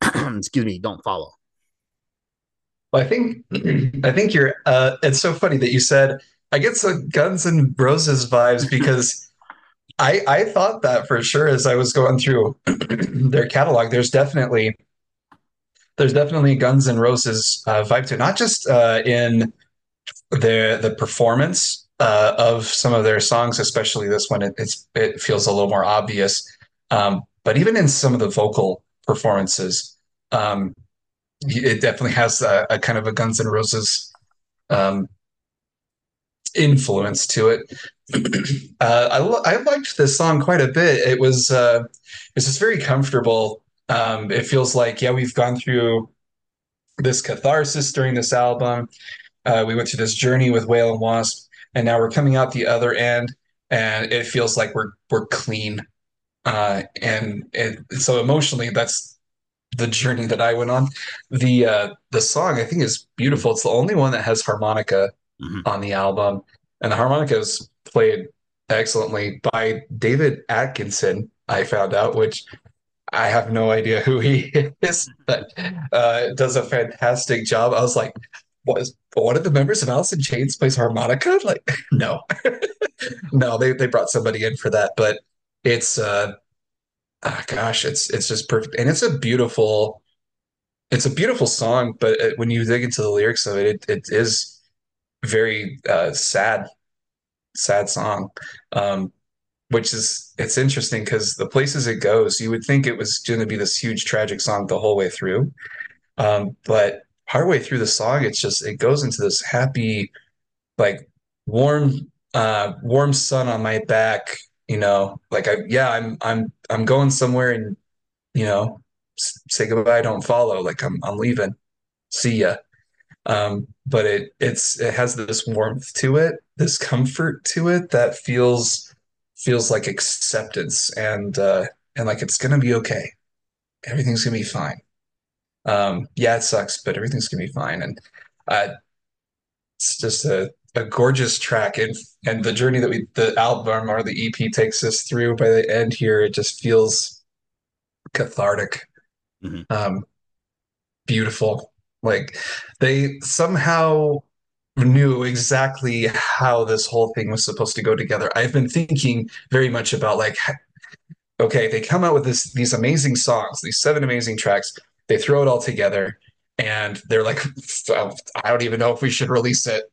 excuse me, "Don't Follow"? Well, I think I think you're. Uh, it's so funny that you said I get some Guns N' Roses vibes because I I thought that for sure as I was going through their catalog. There's definitely there's definitely Guns N' Roses uh, vibe to it, not just uh, in the the performance uh, of some of their songs, especially this one. It, it feels a little more obvious, um, but even in some of the vocal performances. Um, it definitely has a, a kind of a Guns N' Roses um, influence to it. uh, I, lo- I liked this song quite a bit. It was uh, it's just very comfortable. Um, it feels like yeah, we've gone through this catharsis during this album. Uh, we went through this journey with Whale and Wasp, and now we're coming out the other end, and it feels like we're we're clean. Uh, and it, so emotionally, that's the journey that I went on. The uh the song I think is beautiful. It's the only one that has harmonica Mhm. on the album, and the harmonica is played excellently by David Atkinson. I found out, which I have no idea who he is, but uh, does a fantastic job. I was like, "What is one of the members of Alice in Chains plays harmonica?" Like, no, no, they they brought somebody in for that, but it's uh, ah, gosh, it's it's just perfect, and it's a beautiful it's a beautiful song, but it, when you dig into the lyrics of it, it, it is very uh, sad, sad song. Um, which is it's interesting because the places it goes, you would think it was going to be this huge tragic song the whole way through, um, but partway through the song, it's just it goes into this happy, like warm, uh, warm sun on my back. You know, like I yeah, I'm I'm I'm going somewhere and you know, say goodbye, don't follow. Like I'm I'm leaving. See ya. Um, but it it's it has this warmth to it, this comfort to it that feels feels like acceptance and uh and like it's gonna be okay. Everything's gonna be fine. Um, yeah, it sucks, but everything's gonna be fine. And uh it's just a a gorgeous track and and the journey that we the album or the EP takes us through by the end here, it just feels cathartic. Mhm. Um, beautiful. Like they somehow knew exactly how this whole thing was supposed to go together. I've been thinking very much about like, okay, they come out with this these amazing songs, these seven amazing tracks. They throw it all together, and they're like, I don't even know if we should release it.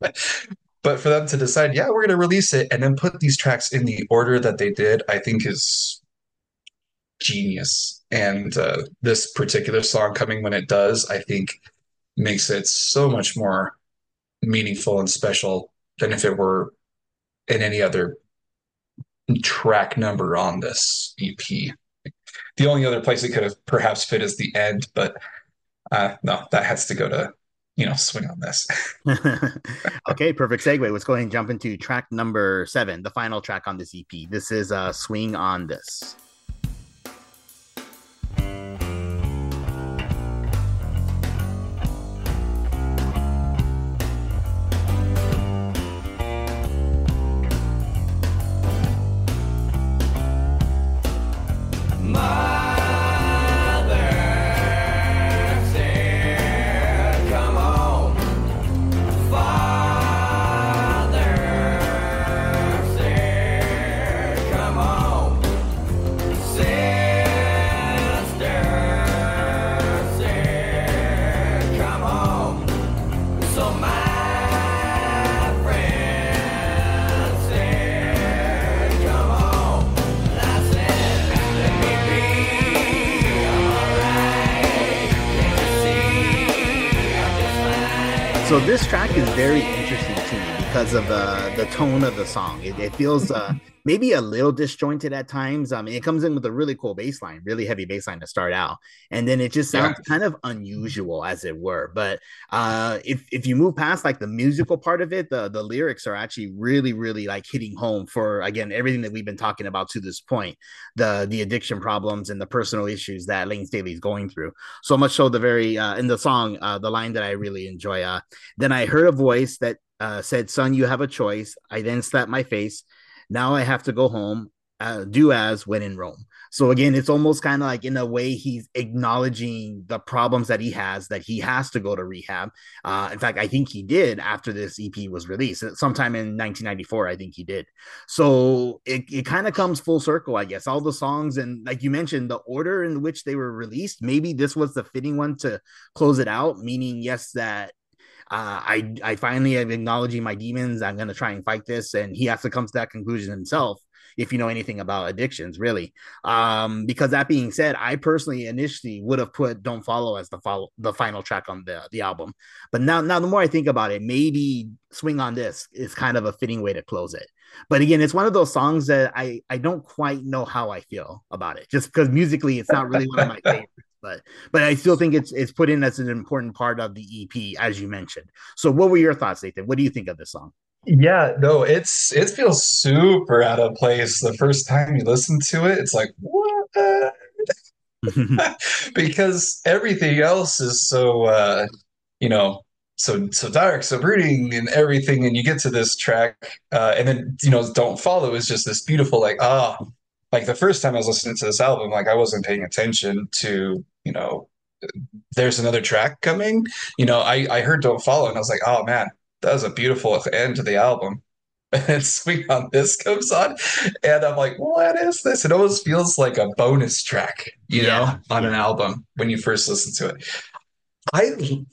But for them to decide, yeah, we're going to release it, and then put these tracks in the order that they did, I think is genius. And uh, this particular song coming when it does, I think makes it so much more meaningful and special than if it were in any other track number on this EP. The only other place it could have perhaps fit is the end, but uh, no, that has to go to, you know, swing on this. okay, perfect segue. Let's go ahead and jump into track number seven, the final track on this EP. This is uh, Swing on This. Song. It, it feels uh, maybe a little disjointed at times. I mean, it comes in with a really cool bass line, really heavy bass line to start out, and then it just sounds kind of unusual, as it were. But uh, if if you move past like the musical part of it, the the lyrics are actually really really like hitting home for again everything that we've been talking about to this point, the the addiction problems and the personal issues that Layne Staley's going through. So much so the very uh, in the song, uh, the line that I really enjoy. Uh, then I heard a voice that uh, said, Son, you have a choice. I then slapped my face. Now I have to go home, uh, do as when in Rome. So again, it's almost kind of like in a way he's acknowledging the problems that he has, that he has to go to rehab. Uh, in fact, I think he did after this EP was released, sometime in 1994. I think he did. So it, it kind of comes full circle, I guess. All the songs and like you mentioned, the order in which they were released, maybe this was the fitting one to close it out. Meaning, yes, that uh, I I finally am acknowledging my demons. I'm gonna try and fight this, and he has to come to that conclusion himself. If you know anything about addictions, really, um, because that being said, I personally initially would have put "Don't Follow" as the follow the final track on the the album, but now now the more I think about it, maybe "Swing on This" is kind of a fitting way to close it. But again, it's one of those songs that I I don't quite know how I feel about it, just because musically it's not really one of my favorites but but I still think it's it's put in as an important part of the EP, as you mentioned. So, what were your thoughts, Nathan? What do you think of this song? Yeah, no, it's it feels super out of place the first time you listen to it. It's like, what? Because everything else is so uh, you know, so so dark, so brooding and everything, and you get to this track, uh, and then you know, Don't Follow is just this beautiful, like, ah, like the first time I was listening to this album, like I wasn't paying attention to, you know, there's another track coming. You know, I I heard Don't Follow and I was like, oh man, that was a beautiful end to the album. and then Swing on This comes on, and I'm like, what is this? It almost feels like a bonus track, you Yeah, know, on an album when you first listen to it. I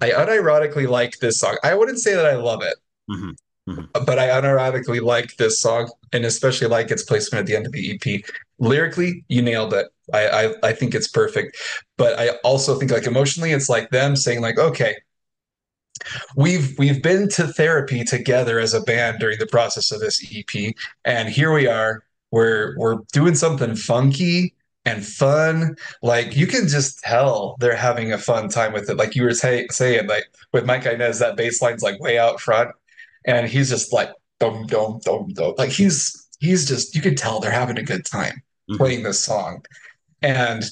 I unironically like this song. I wouldn't say that I love it, mm-hmm. Mhm. but I unironically like this song, and especially like its placement at the end of the EP. Lyrically, you nailed it. I, I I think it's perfect, but I also think like emotionally, it's like them saying like, okay, we've we've been to therapy together as a band during the process of this EP, and here we are. We're we're doing something funky and fun. Like you can just tell they're having a fun time with it. Like you were say, saying, like with Mike Inez, that bass line's like way out front, and he's just like dum dum dum dum. Like he's he's just you can tell they're having a good time Mhm. playing this song. And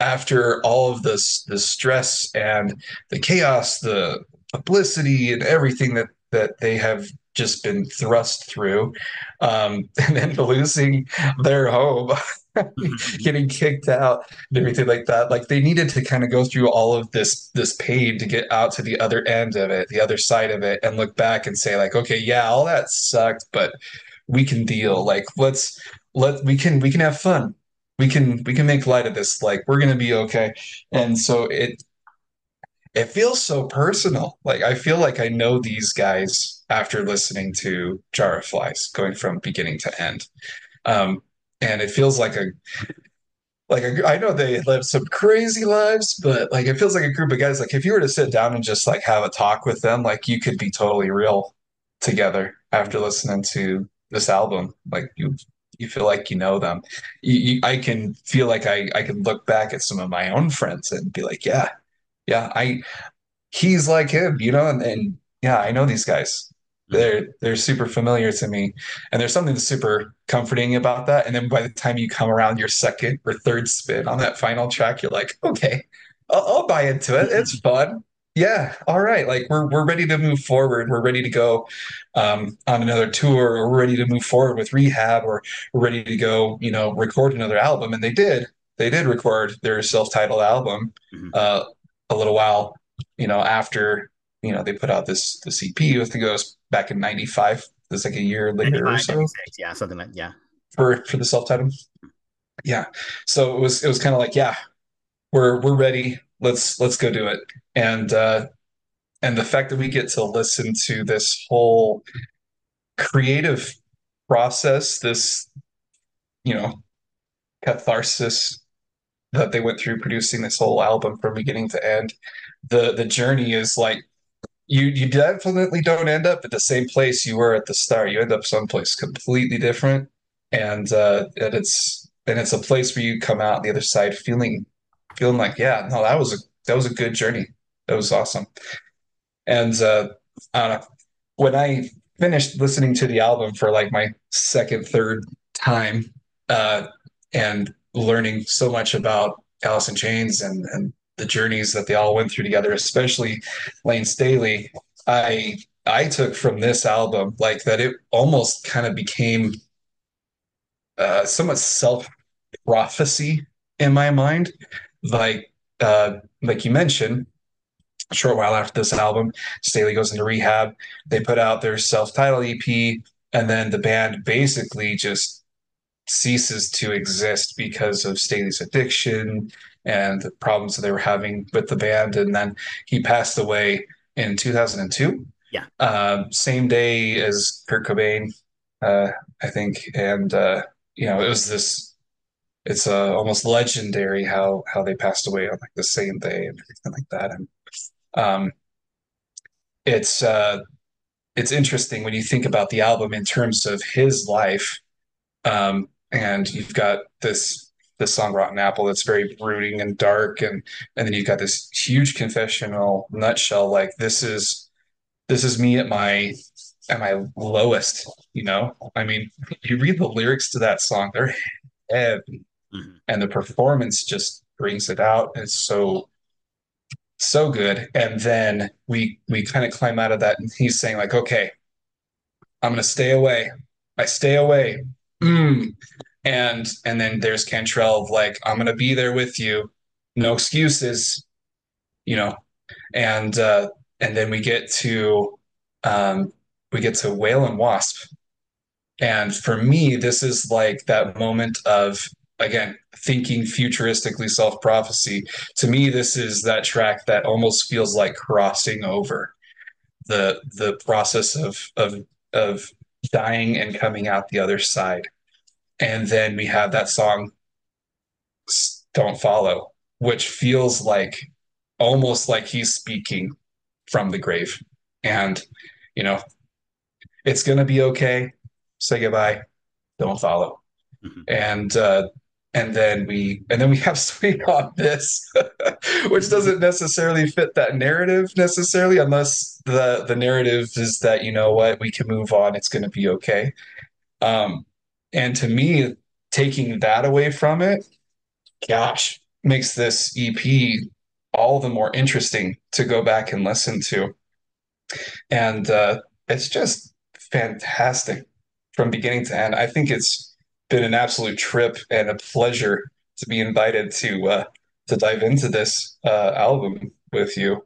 after all of this the stress and the chaos, the publicity and everything that that they have just been thrust through, um, and then losing their home, getting kicked out and everything like that. Like they needed to kind of go through all of this this pain to get out to the other end of it, the other side of it, and look back and say like, okay, yeah, all that sucked, but we can deal. Like let's let we can we can have fun. We can we can make light of this. Like we're gonna be okay. And so it it feels so personal. Like I feel like I know these guys after listening to Jar of Flies, going from beginning to end. Um, and it feels like a like a, I know they live some crazy lives, but like it feels like a group of guys. Like if you were to sit down and just like have a talk with them, like you could be totally real together after listening to this album. Like you you feel like you know them. You, you, I can feel like I I can look back at some of my own friends and be like, yeah, yeah, I he's like him, you know, and, and yeah, I know these guys. They're they're super familiar to me, and there's something super comforting about that. And then by the time you come around your second or third spin on that final track, you're like, okay, I'll, I'll buy into it. It's fun. Yeah, all right. Like we're we're ready to move forward. We're ready to go um, on another tour, or we're ready to move forward with rehab, or we're ready to go, you know, record another album. And they did. They did record their self-titled album Mhm. uh, a little while, you know, after you know they put out this the EP. I think it was back in '95. It's like a year later or so 96, yeah, something like yeah. for for the self-titled. Yeah. So it was it was kind of like, yeah, we're we're ready. Let's let's go do it. And uh and the fact that we get to listen to this whole creative process, this you know, catharsis that they went through producing this whole album from beginning to end. The the journey is like you you definitely don't end up at the same place you were at the start. You end up someplace completely different, and uh, and it's and it's a place where you come out the other side feeling feeling like yeah, no, that was a that was a good journey. That was awesome. And uh, I know when I finished listening to the album for like my second, third time, uh, and learning so much about Alice in Chains and and the journeys that they all went through together, especially Layne Staley, I I took from this album like that it almost kind of became uh, somewhat self prophecy in my mind. Like uh, like you mentioned, a short while after this album, Staley goes into rehab. They put out their self-titled EP, and then the band basically just ceases to exist because of Staley's addiction and the problems that they were having with the band. And then he passed away in 2002. Yeah. Um, same day as Kurt Cobain, uh, I think. And uh, you know, it was this. It's uh, almost legendary how how they passed away on like the same day and everything like that. And um, it's uh, it's interesting when you think about the album in terms of his life. Um, and you've got this this song Rotten Apple that's very brooding and dark, and and then you've got this huge confessional nutshell like this is this is me at my at my lowest, you know? I mean, you read the lyrics to that song, they're heavy, Mhm. and the performance just brings it out. It's so so good. And then we we kind of climb out of that, and he's saying like, okay, I'm gonna stay away. I stay away. Mm. And and then there's Cantrell of like, I'm gonna be there with you. No excuses, you know. And uh and then we get to um we get to Whale and Wasp. And for me, this is like that moment of, again, thinking futuristically self prophecy. To me, this is that track that almost feels like crossing over the the process of of of dying and coming out the other side. And then we have that song Don't Follow, which feels like almost like he's speaking from the grave. And you know, it's gonna be okay. Say goodbye. Don't follow. Mhm. And uh and then we and then we have Swing on this, which doesn't necessarily fit that narrative necessarily, unless the the narrative is that you know what, we can move on, it's gonna be okay. Um, and to me, taking that away from it, gosh, makes this EP all the more interesting to go back and listen to. And uh, it's just fantastic from beginning to end. I think it's been an absolute trip and a pleasure to be invited to uh, to dive into this uh, album with you.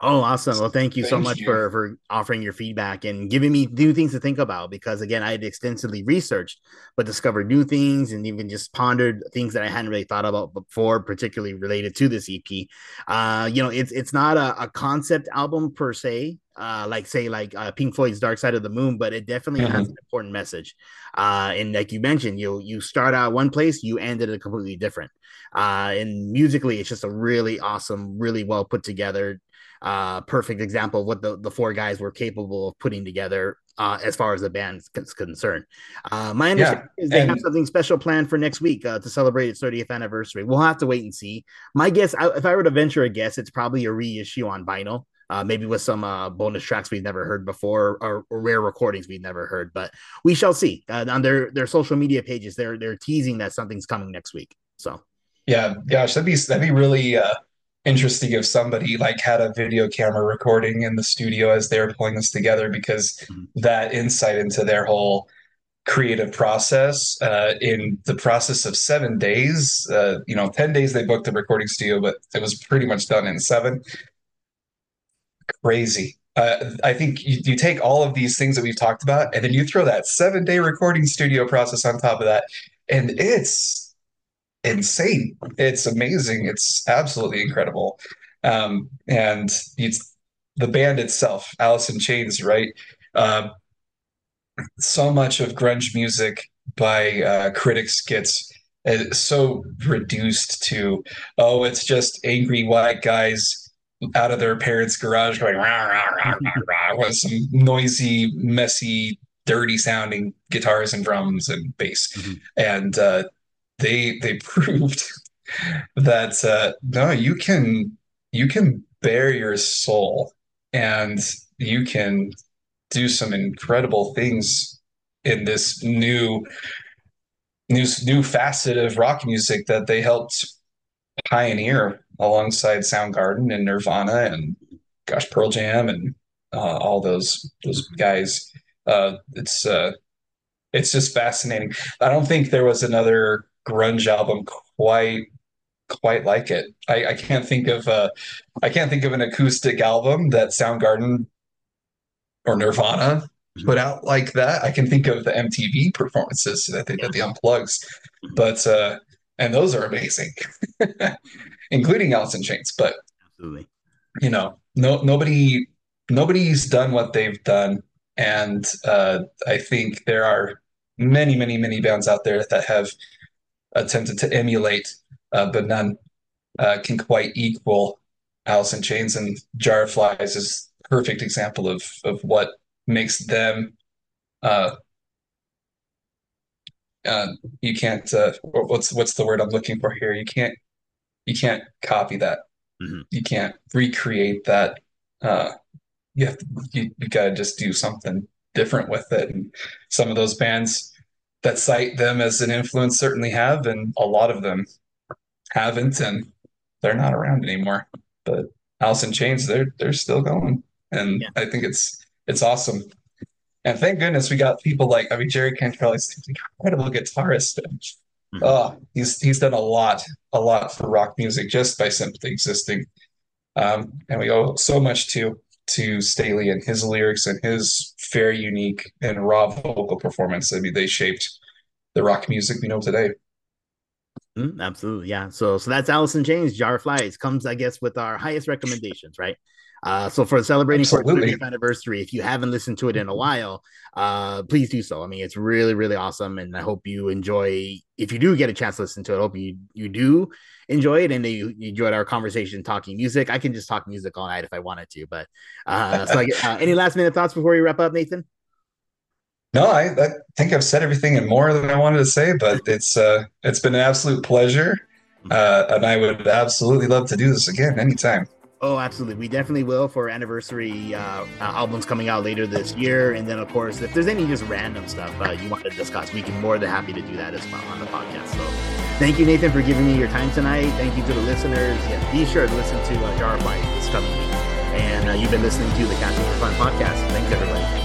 Oh, awesome. Well, thank you so Thank much you. for for offering your feedback and giving me new things to think about because again, I had extensively researched but discovered new things and even just pondered things that I hadn't really thought about before, particularly related to this EP. Uh, you know, it's it's not a, a concept album per se, uh, like say like uh, Pink Floyd's Dark Side of the Moon, but it definitely has Mhm. an important message. Uh, and like you mentioned, you you start out one place, you end it a completely different. Uh, and musically, it's just a really awesome, really well put together uh, perfect example of what the, the four guys were capable of putting together uh, as far as the band's con- concerned. Uh, my understanding is they have something special planned for next week uh, to celebrate its 30th anniversary. We'll have to wait and see. My guess, I, if I were to venture a guess, it's probably a reissue on vinyl. Uh, maybe with some uh, bonus tracks we've never heard before or, or rare recordings we've never heard, but we shall see. Uh, on their their social media pages, they're they're teasing that something's coming next week. So Yeah, gosh, that'd be that'd be really uh, interesting if somebody like had a video camera recording in the studio as they were pulling this together, because Mhm. that insight into their whole creative process uh, in the process of seven days, uh, you know, 10 days they booked the recording studio, but it was pretty much done in seven. Crazy. Uh, I think you, you take all of these things that we've talked about, and then you throw that seven day recording studio process on top of that, and it's insane. It's amazing. It's absolutely incredible. Um, and it's the band itself, Alice in Chains, right? Uh, so much of grunge music by uh, critics gets uh, so reduced to, oh, it's just angry white guys out of their parents' garage going rah, rah, rah, rah, rah, with some noisy, messy, dirty sounding guitars and drums and bass. Mhm. And uh, they they proved that uh, no, you can you can bare your soul and you can do some incredible things in this new new new facet of rock music that they helped pioneer alongside Soundgarden and Nirvana and gosh Pearl Jam and uh, all those those guys. Uh, it's uh, it's just fascinating. I don't think there was another grunge album quite quite like it. I, I can't think of uh, I can't think of an acoustic album that Soundgarden or Nirvana put out like that. I can think of the MTV performances that they did the unplugs, but uh, and those are amazing, including Alice in Chains. But absolutely. you know, no nobody nobody's done what they've done, and uh, I think there are many, many, many bands out there that have attempted to emulate, uh, but none uh, can quite equal Alice in Chains and Jar of Flies is perfect example of of what makes them uh uh you can't uh what's what's the word I'm looking for here? You can't you can't copy that. Mhm. you can't recreate that uh you have to, you, you gotta just do something different with it. And some of those bands that cite them as an influence certainly have and a lot of them haven't and they're not around anymore but Alice in Chains they're they're still going and Yeah. I think it's it's awesome and thank goodness we got people like I mean Jerry Cantrell is an incredible guitarist Mhm. oh he's he's done a lot a lot for rock music just by simply existing um, and we owe so much to to Staley and his lyrics and his very unique and raw vocal performance. I mean, they shaped the rock music we know today. Mm, absolutely, yeah. So, so that's Alice in Chains, Jar of Flies comes, I guess, with our highest recommendations, right? Uh, so for celebrating its 30th anniversary, if you haven't listened to it in a while, uh, please do so. I mean, it's really, really awesome, and I hope you enjoy. If you do get a chance to listen to it, I hope you you do enjoy it and you, you enjoyed our conversation talking music. I can just talk music all night if I wanted to, but uh, so get, uh, any last minute thoughts before we wrap up, Nathan? No, I, I think I've said everything and more than I wanted to say, but it's uh, it's been an absolute pleasure, uh, and I would absolutely love to do this again anytime. Oh, absolutely. We definitely will for anniversary uh, uh, albums coming out later this year. And then, of course, if there's any just random stuff uh, you want to discuss, we can more than happy to do that as well on the podcast. So thank you, Nathan, for giving me your time tonight. Thank you to the listeners. Yeah, be sure to listen to uh, Jar of Flies this coming week. And uh, you've been listening to the Casting for Fun podcast. Thanks, everybody.